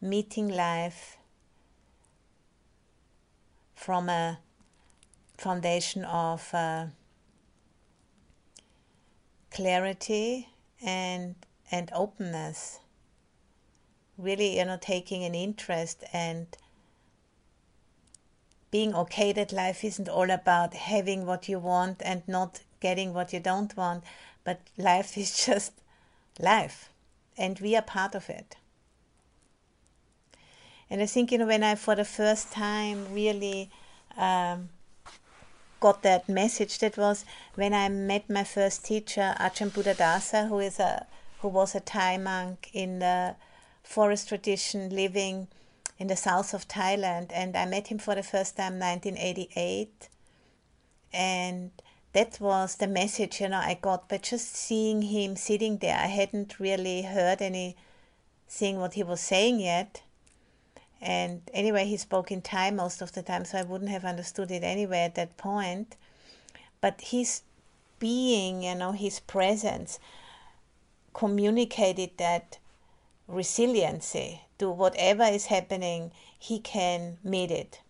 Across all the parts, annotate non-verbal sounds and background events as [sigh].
meeting life from a foundation of uh, clarity and and openness. Really you know taking an interest and being okay that life isn't all about having what you want and not getting what you don't want but life [laughs] is just life and we are part of it and i think you know when i for the first time really um, got that message that was when i met my first teacher ajahn buddhadasa who is a who was a thai monk in the forest tradition living in the south of Thailand. And I met him for the first time 1988. And that was the message, you know, I got by just seeing him sitting there. I hadn't really heard any seeing what he was saying yet. And anyway, he spoke in Thai most of the time, so I wouldn't have understood it anyway at that point. But his being, you know, his presence communicated that resiliency to whatever is happening, he can meet it.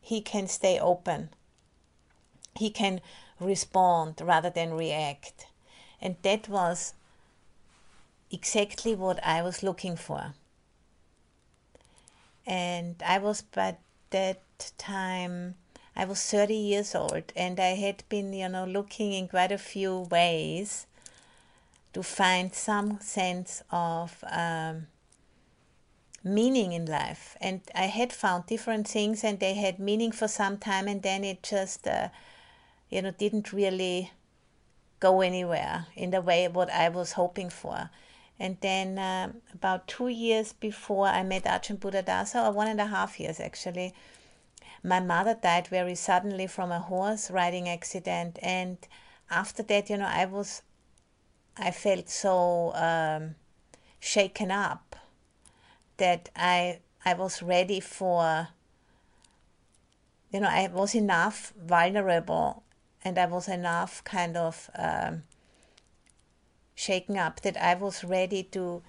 He can stay open. He can respond rather than react. And that was exactly what I was looking for. And I was by that time, I was 30 years old, and I had been, you know, looking in quite a few ways to find some sense of um, meaning in life. And I had found different things, and they had meaning for some time, and then it just, uh, you know, didn't really go anywhere in the way what I was hoping for. And then uh, about two years before I met Ajahn Buddhadasa, or one and a half years actually, my mother died very suddenly from a horse riding accident. And after that, you know, I was I felt so um, shaken up that I I was ready for you know I was enough vulnerable and I was enough kind of um, shaken up that I was ready to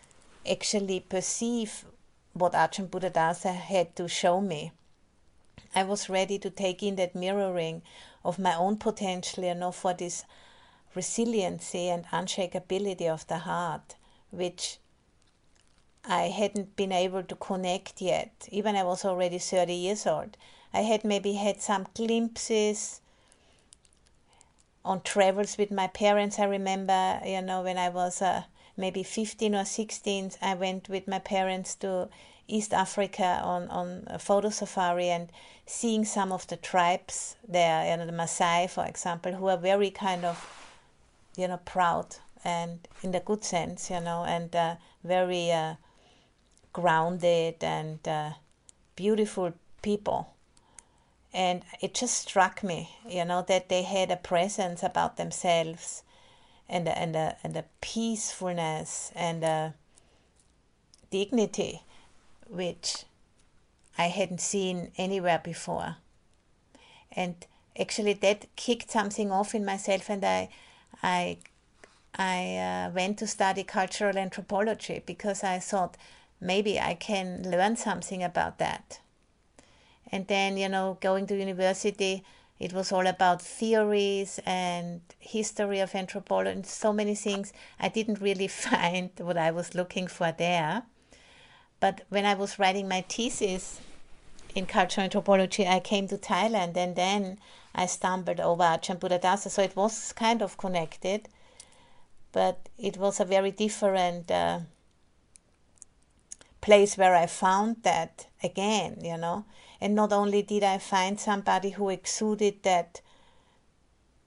actually perceive what Ajahn Buddhadasa had to show me. I was ready to take in that mirroring of my own potential, know, for this resiliency and unshakability of the heart, which I hadn't been able to connect yet. Even I was already 30 years old. I had maybe had some glimpses on travels with my parents. I remember, you know, when I was uh, maybe 15 or 16, I went with my parents to East Africa on, on a photo safari and seeing some of the tribes there, you know, the Maasai, for example, who are very kind of you know, proud and in the good sense, you know, and uh, very uh, grounded and uh, beautiful people. And it just struck me, you know, that they had a presence about themselves and and a, and a peacefulness and a dignity which I hadn't seen anywhere before. And actually, that kicked something off in myself, and I I I uh, went to study cultural anthropology because I thought maybe I can learn something about that. And then, you know, going to university, it was all about theories and history of anthropology and so many things. I didn't really [laughs] find what I was looking for there. But when I was writing my thesis in cultural anthropology, I came to Thailand and then I stumbled over Ajahn Buddhadasa. So it was kind of connected, but it was a very different uh, place where I found that again, you know. And not only did I find somebody who exuded that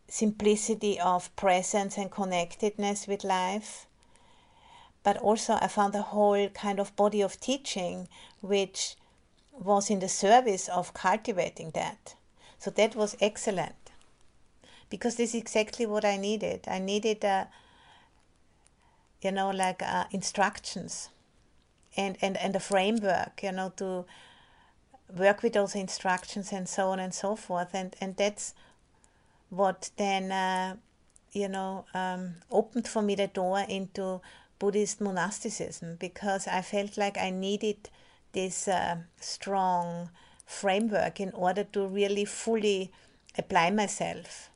simplicity of presence and connectedness with life, but also I found a whole kind of body of teaching which was in the service of cultivating that. So that was excellent because this is exactly what I needed. I needed, uh, you know, like uh, instructions and, and, and a framework, you know, to work with those instructions and so on and so forth. And, and that's what then, uh, you know, um, opened for me the door into Buddhist monasticism because I felt like I needed this uh, strong framework in order to really fully apply myself.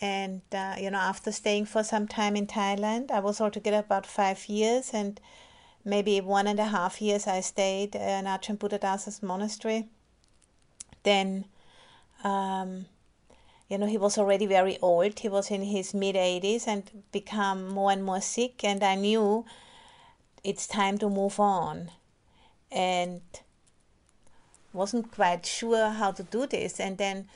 And uh, you know, after staying for some time in Thailand, I was altogether about five years, and maybe one and a half years I stayed in Ajahn Buddhadasa's monastery. Then, um, you know, he was already very old. He was in his mid 80s and become more and more sick. And I knew it's time to move on. And wasn't quite sure how to do this. And then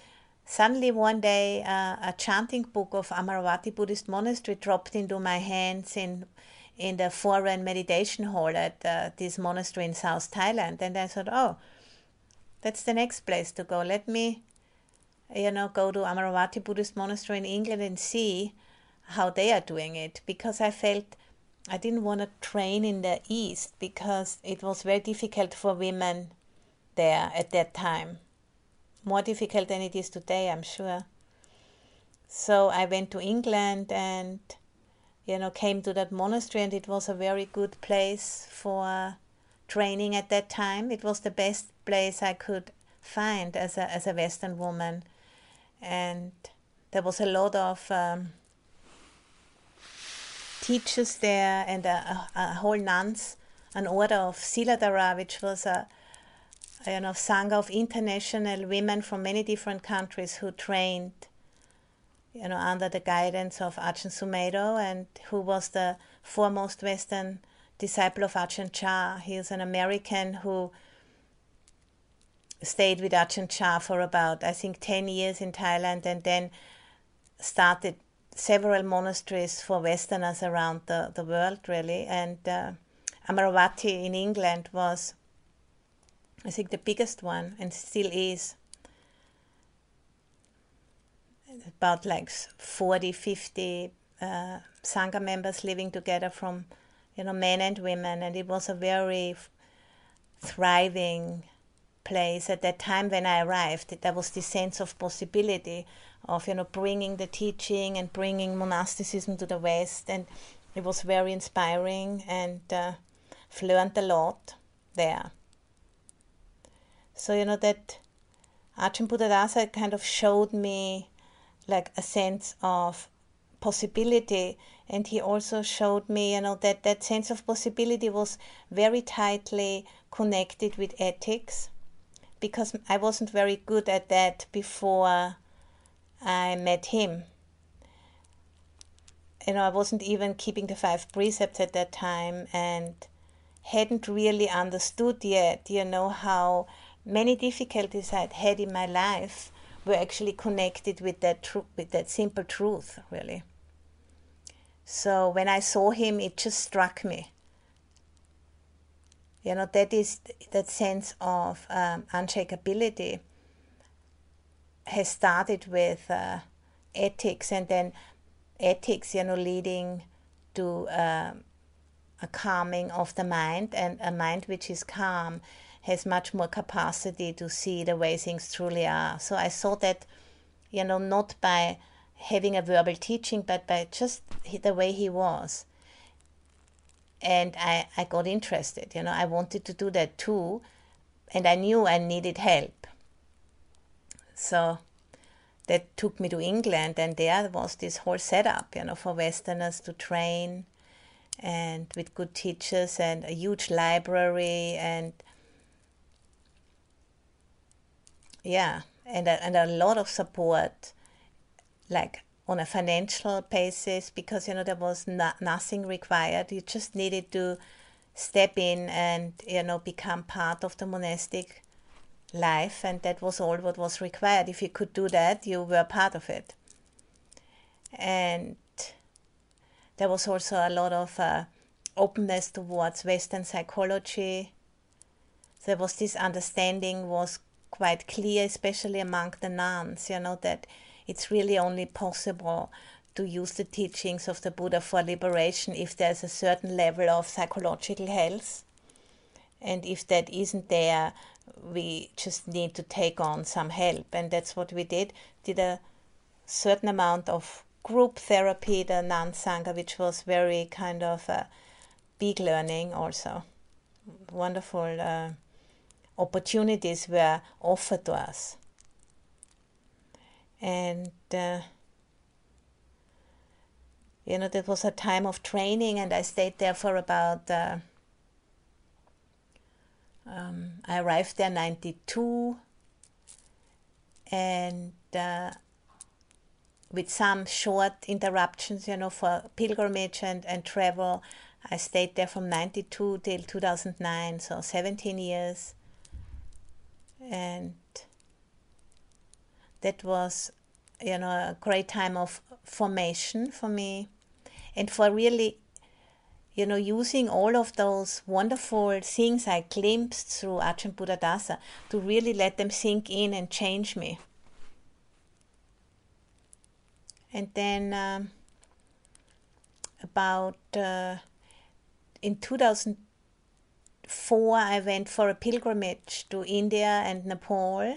suddenly one day, uh, a chanting book of Amaravati Buddhist Monastery dropped into my hands in in the foreign meditation hall at uh, this monastery in South Thailand. And I thought, oh, that's the next place to go. Let me, you know, go to Amaravati Buddhist Monastery in England and see how they are doing it because I felt I didn't want to train in the East because it was very difficult for women there at that time. More difficult than it is today, I'm sure. So I went to England and, you know, came to that monastery, and it was a very good place for training at that time. It was the best place I could find as a, as a Western woman. And there was a lot of um, teachers there and a, a, a, whole nuns, an order of Siladhara, which was a, you know, Sangha of international women from many different countries who trained, you know, under the guidance of Ajahn Sumedho and who was the foremost Western disciple of Ajahn Chah. He is an American who stayed with Ajahn Chah for about, I think, 10 years in Thailand and then started several monasteries for Westerners around the, the world, really. And uh, Amaravati in England was, I think, the biggest one and still is. About like 40, 50 uh, Sangha members living together from, you know, men and women. And it was a very thriving place at that time when I arrived. There was this sense of possibility of you know bringing the teaching and bringing monasticism to the West, and it was very inspiring, and uh, learned a lot there. So you know that Ajahn Buddhadasa kind of showed me like a sense of possibility. And he also showed me you know that that sense of possibility was very tightly connected with ethics. Because I wasn't very good at that before I met him. You know, I wasn't even keeping the five precepts at that time and hadn't really understood yet, you know, how many difficulties I'd had in my life were actually connected with that tr- with that simple truth, really. So when I saw him, it just struck me you know that is that sense of um, unshakability has started with uh, ethics and then ethics you know leading to uh, a calming of the mind and a mind which is calm has much more capacity to see the way things truly are. So i saw that you know not by having a verbal teaching but by just the way he was. And I, I got interested you know i wanted to do that too and i knew i needed help. So that took me to england and there was this whole setup you know for westerners to train and with good teachers and a huge library and yeah and a, and a lot of support like on a financial basis because you know there was not, nothing required. You just needed to step in and you know become part of the monastic life and that was all what was required. If you could do that you were part of it. And there was also a lot of uh, openness towards western psychology. There was this understanding was quite clear especially among the nuns you know that it's really only possible to use the teachings of the Buddha for liberation if there's a certain level of psychological health. And if that isn't there, we just need to take on some help. And that's what we did. Did a certain amount of group therapy, the Nan Sangha, which was very kind of a big learning also. Wonderful uh, opportunities were offered to us. And uh, you know, that was a time of training, and I stayed there for about. Uh, um, I arrived there '92, and uh, with some short interruptions, you know, for pilgrimage and, and travel. I stayed there from 92 till 2009, so 17 years. And that was, you know, a great time of formation for me and for really, you know, using all of those wonderful things I glimpsed through Ajahn Buddhadasa to really let them sink in and change me. And then um, about uh, in 2004, I went for a pilgrimage to India and Nepal,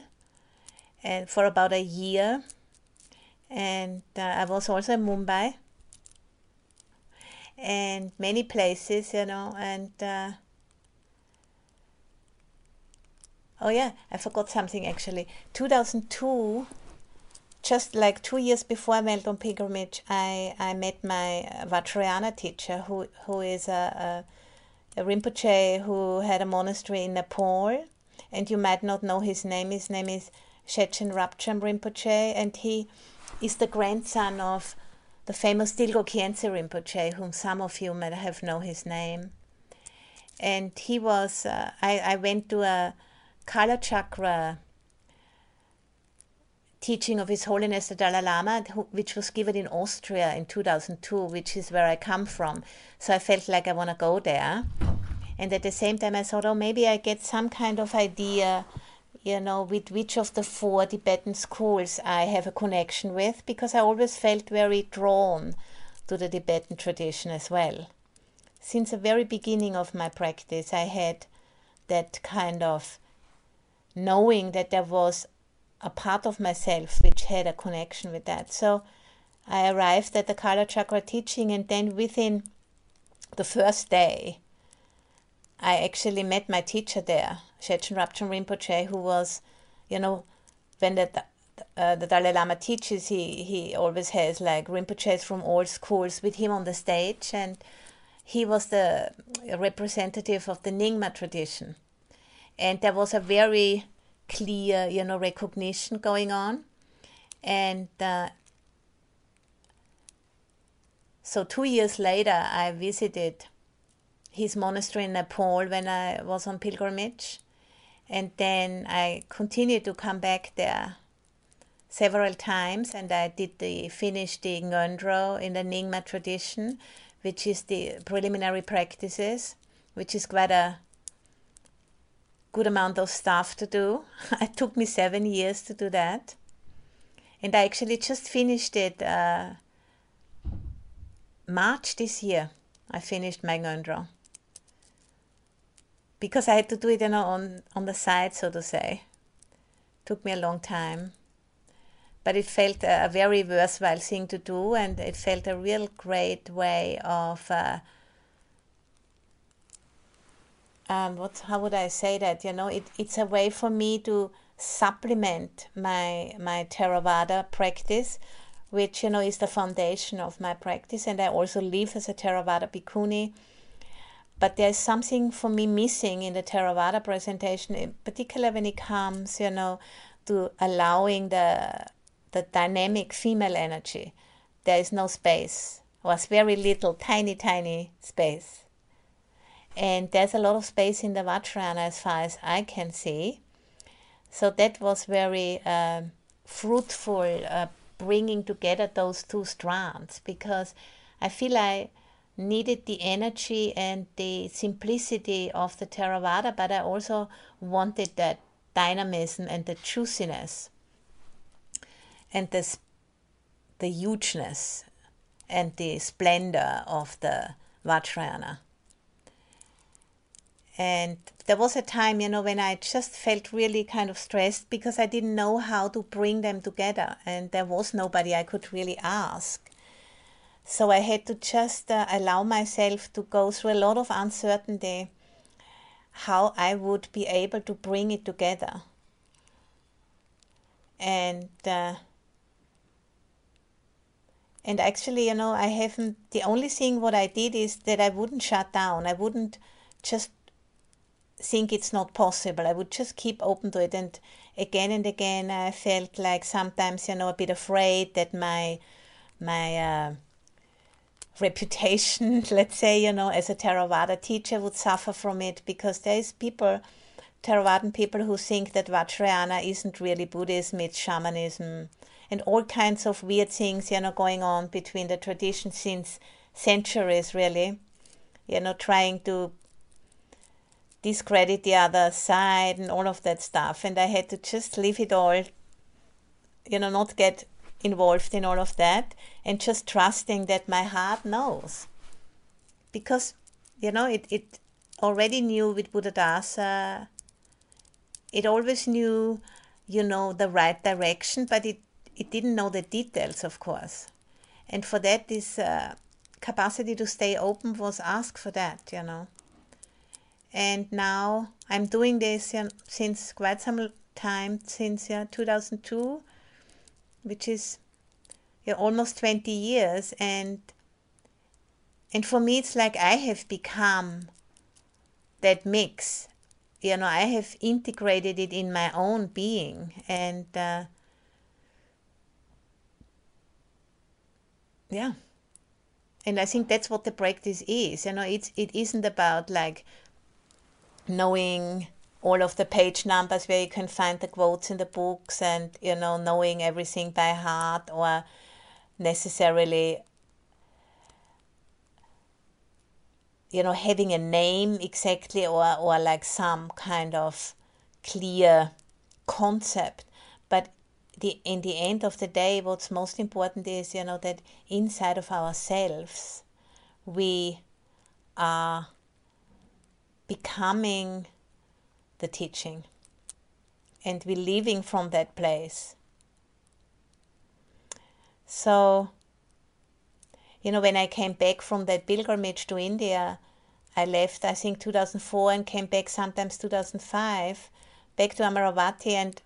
and for about a year. And uh, I was also in Mumbai and many places, you know, and uh, oh yeah, I forgot something actually. 2002 just like two years before I went on pilgrimage, I, I met my Vajrayana teacher, who, who is a Rinpoche who had a monastery in Nepal. And you might not know his name. His name is Shechen Rabjam Rinpoche, and he is the grandson of the famous Dilgo Khyentse Rinpoche, whom some of you might have know his name. And he was, uh, I, I went to a Kala Chakra teaching of His Holiness the Dalai Lama, which was given in Austria in 2002, which is where I come from. So I felt like I want to go there. And at the same time, I thought, oh, maybe I get some kind of idea, you know, with which of the four Tibetan schools I have a connection with, because I always felt very drawn to the Tibetan tradition as well. Since the very beginning of my practice, I had that kind of knowing that there was a part of myself which had a connection with that. So I arrived at the Kala Chakra teaching, and then within the first day, I actually met my teacher there, Shechen Rabjam Rinpoche, who was, you know, when the, uh, the Dalai Lama teaches, he, he always has like Rinpoches from all schools with him on the stage, and he was the representative of the Nyingma tradition. And there was a very clear, you know, recognition going on. And uh, so two years later, I visited his monastery in Nepal when I was on pilgrimage. And then I continued to come back there several times and I did the finish the Ngondro in the Nyingma tradition, which is the preliminary practices, which is quite a good amount of stuff to do. [laughs] it took me seven years to do that. And I actually just finished it uh, March this year. I finished my Ngondro. Because I had to do it you know, on, on the side, so to say. Took me a long time. But it felt a, a very worthwhile thing to do, and it felt a real great way of uh, um, what how would I say that? You know, it, it's a way for me to supplement my my Theravada practice, which you know is the foundation of my practice, and I also live as a Theravada bhikkhuni. But there's something for me missing in the Theravada presentation, in particular when it comes, you know, to allowing the the dynamic female energy. There is no space, was very little, tiny, tiny space and there's a lot of space in the Vajrayana as far as I can see. So that was very um, fruitful, uh, bringing together those two strands because I feel I needed the energy and the simplicity of the Theravada, but I also wanted that dynamism and the juiciness and the, the hugeness and the splendor of the Vajrayana. And there was a time, you know, when I just felt really kind of stressed because I didn't know how to bring them together. And there was nobody I could really ask. So I had to just uh, allow myself to go through a lot of uncertainty how I would be able to bring it together. And uh, and actually, you know, I haven't. The only thing what I did is that I wouldn't shut down. I wouldn't just think it's not possible. I would just keep open to it. And again and again, I felt like sometimes, you know, a bit afraid that my my uh, reputation, [laughs] let's say, you know, as a Theravada teacher would suffer from it because there is people, Theravadan people who think that Vajrayana isn't really Buddhism, it's shamanism and all kinds of weird things, you know, going on between the traditions since centuries, really. You know, trying to discredit the other side and all of that stuff. And I had to just leave it all, you know, not get involved in all of that and just trusting that my heart knows. Because, you know, it, it already knew with Buddhadasa, it always knew, you know, the right direction, but it it didn't know the details, of course. And for that, this uh, capacity to stay open was asked for that, you know. And now I'm doing this since quite some time, since yeah, 2002, which is yeah, almost 20 years. And and for me, it's like I have become that mix. You know, I have integrated it in my own being, and uh, yeah and i think that's what the practice is you know it's it isn't about like knowing all of the page numbers where you can find the quotes in the books and you know knowing everything by heart or necessarily you know having a name exactly or or like some kind of clear concept. But the in the end of the day what's most important is you know that inside of ourselves we are becoming the teaching and we're living from that place so you know when i came back from that pilgrimage to india i left i think 2004 and came back sometimes 2005 back to amaravati and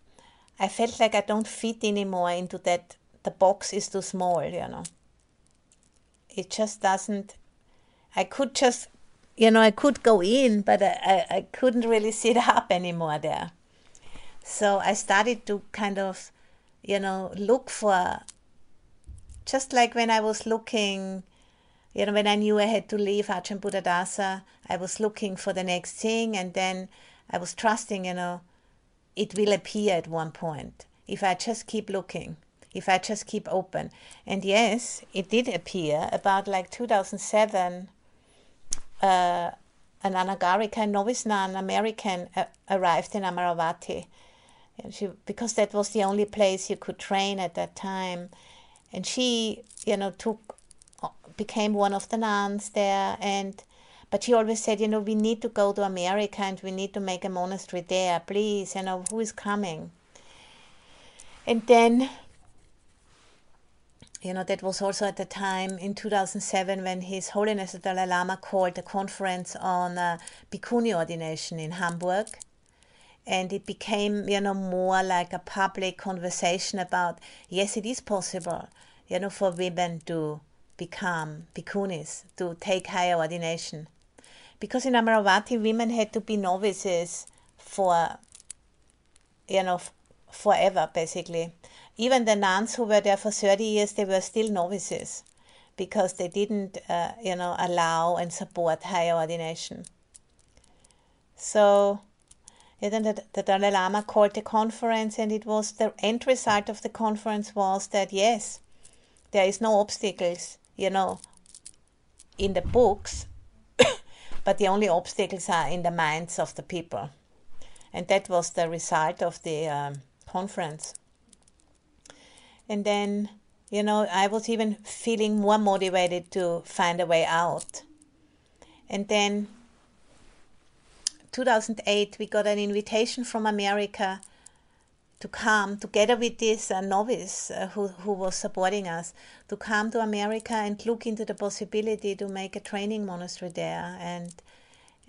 I felt like I don't fit anymore into that. The box is too small, you know. It just doesn't. I could just, you know, I could go in, but I, I, I couldn't really sit [laughs] up anymore there. So I started to kind of, you know, look for, just like when I was looking, you know, when I knew I had to leave Ajahn Buddhadasa, I was looking for the next thing and then I was trusting, you know, it will appear at one point if I just keep looking, if I just keep open. And yes, it did appear about like 2007. Uh, an Anagarika novice nun American uh, arrived in Amaravati. And she, because that was the only place you could train at that time. And she, you know, took, uh, became one of the nuns there and but she always said, you know, we need to go to America and we need to make a monastery there. Please, you know, who is coming? And then, you know, that was also at the time in 2007 when His Holiness the Dalai Lama called a conference on uh, Bhikkhuni ordination in Hamburg. And it became, you know, more like a public conversation about, yes, it is possible, you know, for women to become bhikkhunis, to take higher ordination because in Amaravati women had to be novices for you know forever basically even the nuns who were there for 30 years they were still novices because they didn't uh, you know allow and support higher ordination so yeah, then the, the Dalai Lama called the conference and it was the end result of the conference was that yes there is no obstacles you know in the books [coughs] but the only obstacles are in the minds of the people. And that was the result of the um, conference. And then, you know, I was even feeling more motivated to find a way out. And then 2008 we got an invitation from America to come together with this uh, novice uh, who, who was supporting us to come to America and look into the possibility to make a training monastery there and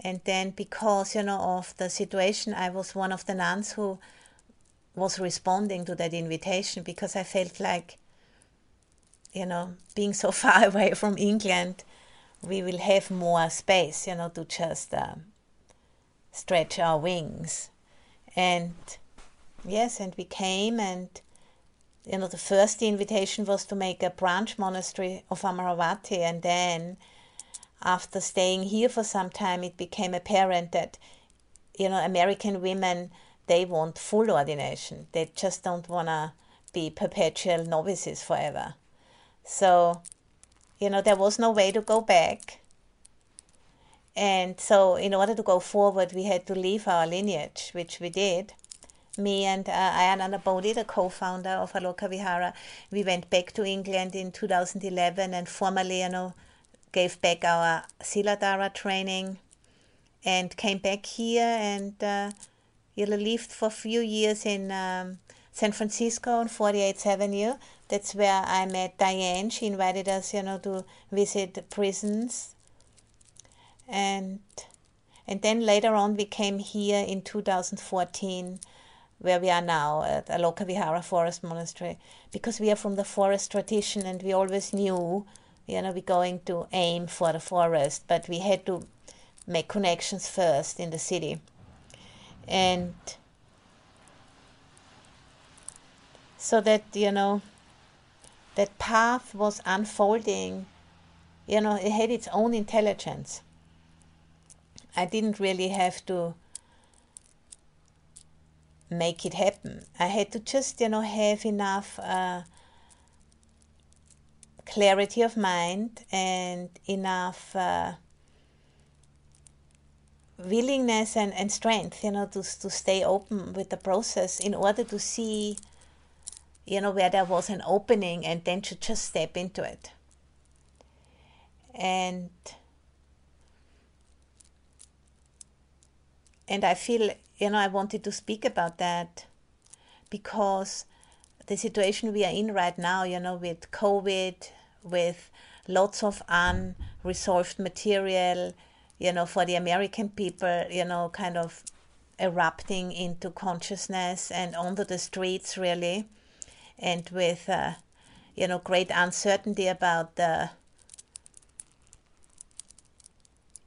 and then because you know of the situation I was one of the nuns who was responding to that invitation because I felt like you know being so [laughs] far away from England we will have more space you know to just uh, stretch our wings. And yes and we came and you know the first invitation was to make a branch monastery of amaravati. And then after staying here for some time it became apparent that you know american women they want full ordination. They just don't want to be perpetual novices forever. So you know there was no way to go back. And so in order to go forward we had to leave our lineage which we did. Me and uh, Ayya Anandabodhi, the co-founder of Aloka Vihara, we went back to England in 2011 and formally, you know, gave back our Siladhara training and came back here and uh, know, lived for a few years in um, San Francisco on 48th Avenue. That's where I met Diane. She invited us, you know, to visit prisons. And and then later on we came here in 2014 where we are now at Aloka Vihara Forest Monastery, because we are from the forest tradition and we always knew, you know, we're going to aim for the forest, but we had to make connections first in the city. And so that, you know, that path was unfolding, you know, it had its own intelligence. I didn't really have to make it happen. I had to just, you know, have enough uh, clarity of mind and enough uh, willingness and, and strength, you know, to, to stay open with the process in order to see, you know, where there was an opening and then to just step into it. And and I feel you know, I wanted to speak about that because the situation we are in right now, you know, with COVID, with lots of unresolved material, you know, for the American people, you know, kind of erupting into consciousness and onto the streets, really, and with, uh, you know, great uncertainty about the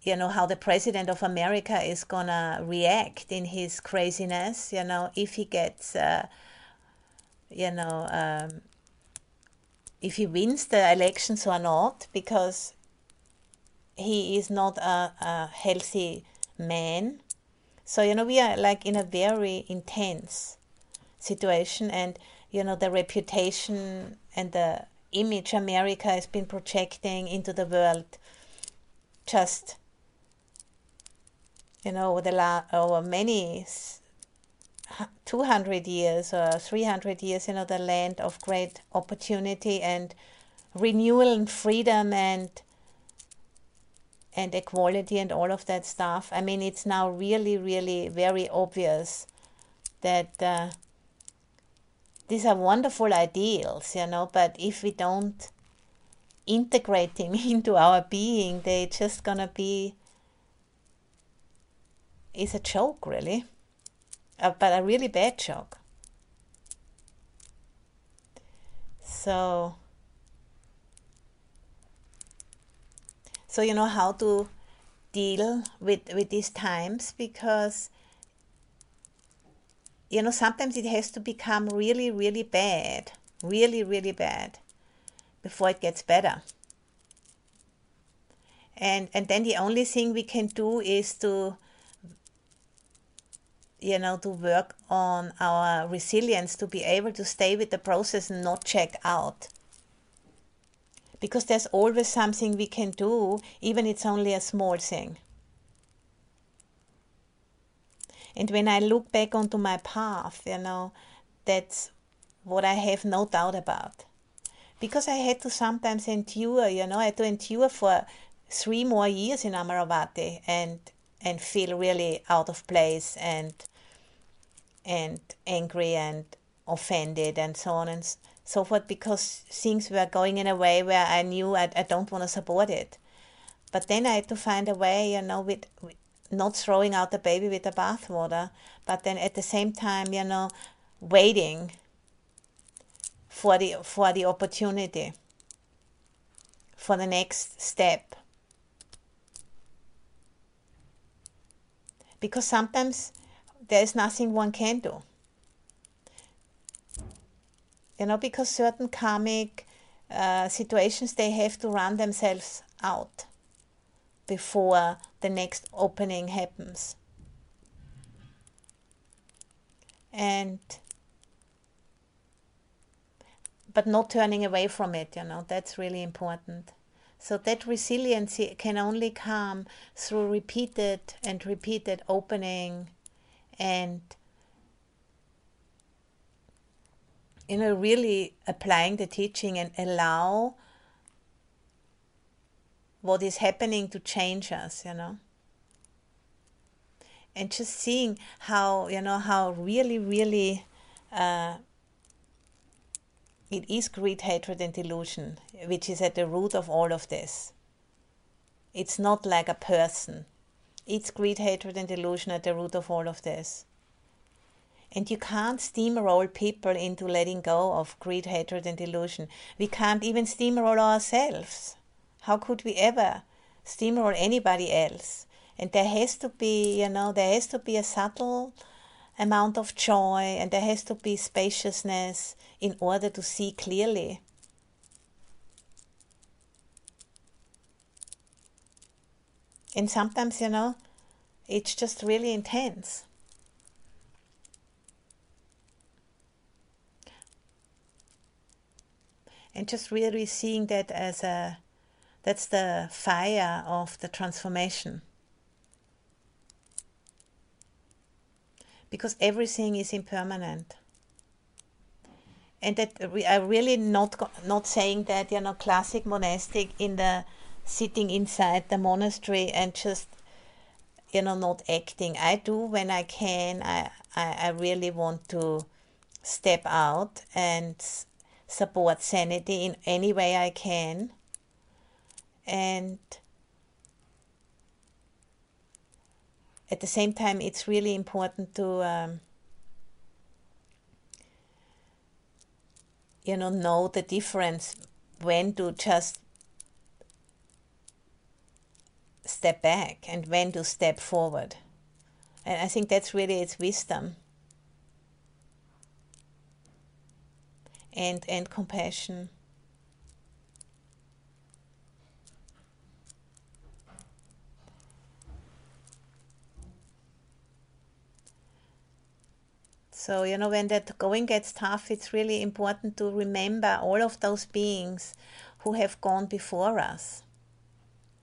you know how the president of america is gonna react in his craziness you know if he gets uh, you know um, if he wins the elections or not because he is not a, a healthy man. So you know we are like in a very intense situation and you know the reputation and the image america has been projecting into the world just you know, over, the la- over many 200 years or 300 years, you know, the land of great opportunity and renewal and freedom and and equality and all of that stuff. I mean, it's now really, really very obvious that uh, these are wonderful ideals, you know, but if we don't integrate them [laughs] into our being, they're just gonna be. It's a joke, really, uh, but a really bad joke. So, so you know how to deal with with these times because you know sometimes it has to become really really bad really really bad before it gets better and and then the only thing we can do is to you know, to work on our resilience to be able to stay with the process and not check out. Because there's always something we can do, even it's only a small thing. And when I look back onto my path, you know, that's what I have no doubt about. Because I had to sometimes endure, you know, I had to endure for three more years in Amaravati and and feel really out of place and and angry and offended and so on and so forth because things were going in a way where I knew I, I don't want to support it. But then I had to find a way, you know, with, with not throwing out the baby with the bathwater, but then at the same time, you know, waiting for the for the opportunity for the next step. Because sometimes there is nothing one can do. You know, because certain karmic uh, situations they have to run themselves out before the next opening happens. And but not turning away from it, you know, that's really important. So that resiliency can only come through repeated and repeated opening and you know really applying the teaching and allow what is happening to change us, you know. And just seeing how, you know, how really, really uh, it is greed, hatred, and delusion, which is at the root of all of this. It's not like a person. It's greed, hatred, and delusion at the root of all of this. And you can't steamroll people into letting go of greed, hatred, and delusion. We can't even steamroll ourselves. How could we ever steamroll anybody else? And there has to be, you know, there has to be a subtle amount of joy and there has to be spaciousness in order to see clearly. And sometimes, you know, it's just really intense. And just really seeing that as a that's the fire of the transformation. Because everything is impermanent. And that I really not not saying that you know classic monastic in the sitting inside the monastery and just you know not acting. I do when I can. I I, I really want to step out and support sanity in any way I can. And at the same time it's really important to um, you know know the difference when to just step back and when to step forward. And i think that's really its wisdom and and compassion So, you know, when that going gets tough, it's really important to remember all of those beings who have gone before us.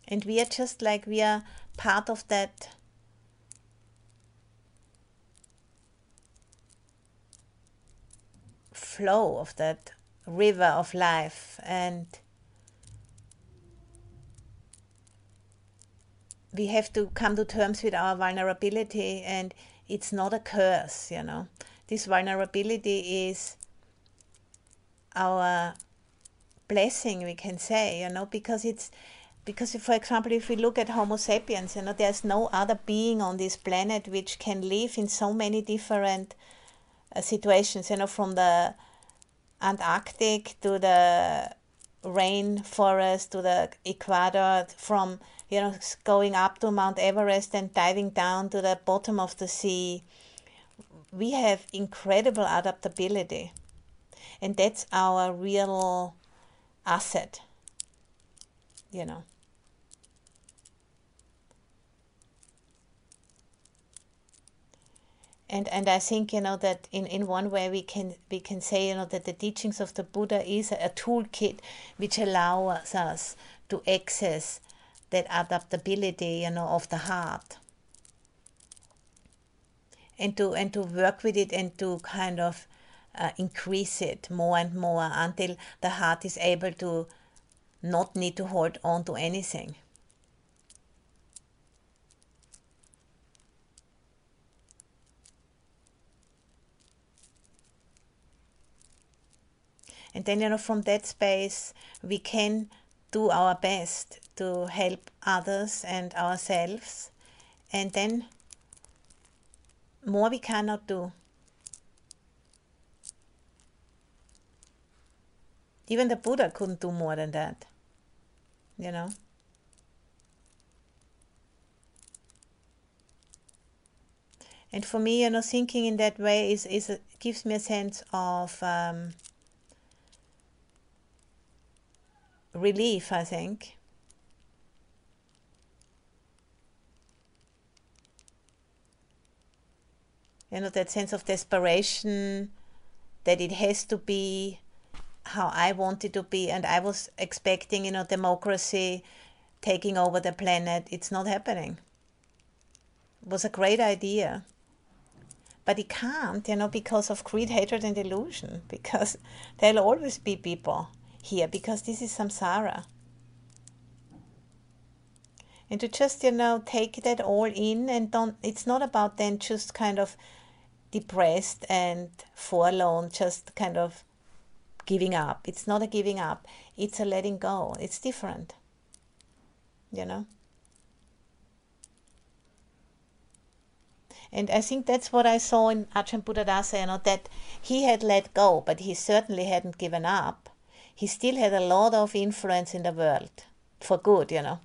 And we are just like we are part of that flow of that river of life and we have to come to terms with our vulnerability and it's not a curse you know. This vulnerability is our blessing we can say you know because it's because if, for example if we look at homo sapiens you know there's no other being on this planet which can live in so many different Uh, situations you know from the antarctic to the rainforest to the equator from you know going up to mount everest and diving down to the bottom of the sea. We have incredible adaptability and that's our real asset you know and and i think you know that in in one way we can we can say you know that the teachings of the buddha is a toolkit which allows us to access that adaptability you know of the heart and to and to work with it and to kind of uh, increase it more and more until the heart is able to not need to hold on to anything. And then, you know, from that space, we can do our best to help others and ourselves. And then, more we cannot do. Even the Buddha couldn't do more than that, you know. And for me, you know, thinking in that way is is gives me a sense of um, relief. I think. You know that sense of desperation that it has to be how I want it to be, and I was expecting, you know, democracy taking over the planet. It's not happening. It was a great idea but it can't, you know, because of greed, hatred, and delusion. [laughs] Because there'll always be people here, because this is samsara. And to just, you know, take that all in and don't, it's not about then just kind of depressed and forlorn, just kind of giving up. It's not a giving up, it's a letting go. It's different, you know. And I think that's what I saw in Ajahn Buddhadasa, you know, that he had let go, but he certainly hadn't given up. He still had a lot of influence in the world for good, you know.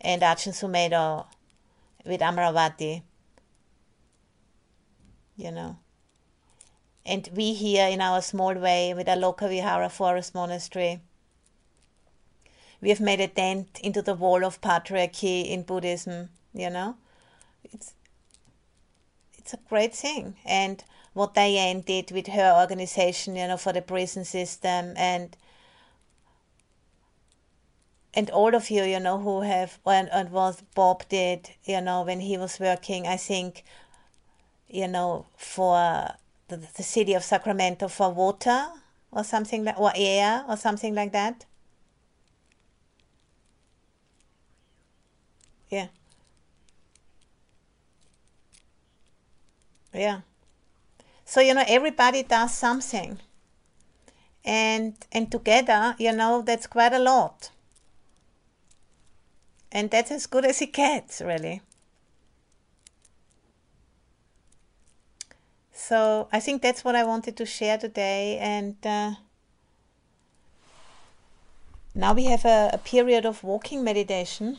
And Ajahn Sumedho with Amaravati, you know. And we here in our small way with Aloka Vihara Forest Monastery, we have made a dent into the wall of patriarchy in Buddhism, you know. It's it's a great thing. And what Diane did with her organization, you know, for the prison system and and all of you, you know, who have and, and what Bob did, you know, when he was working, I think, you know, for the, the city of Sacramento for water or something like or air or something like that. Yeah. Yeah. So, you know, everybody does something. And and together, you know, that's quite a lot. And that's as good as it gets, really. So I think that's what I wanted to share today. And uh, now we have a, a period of walking meditation.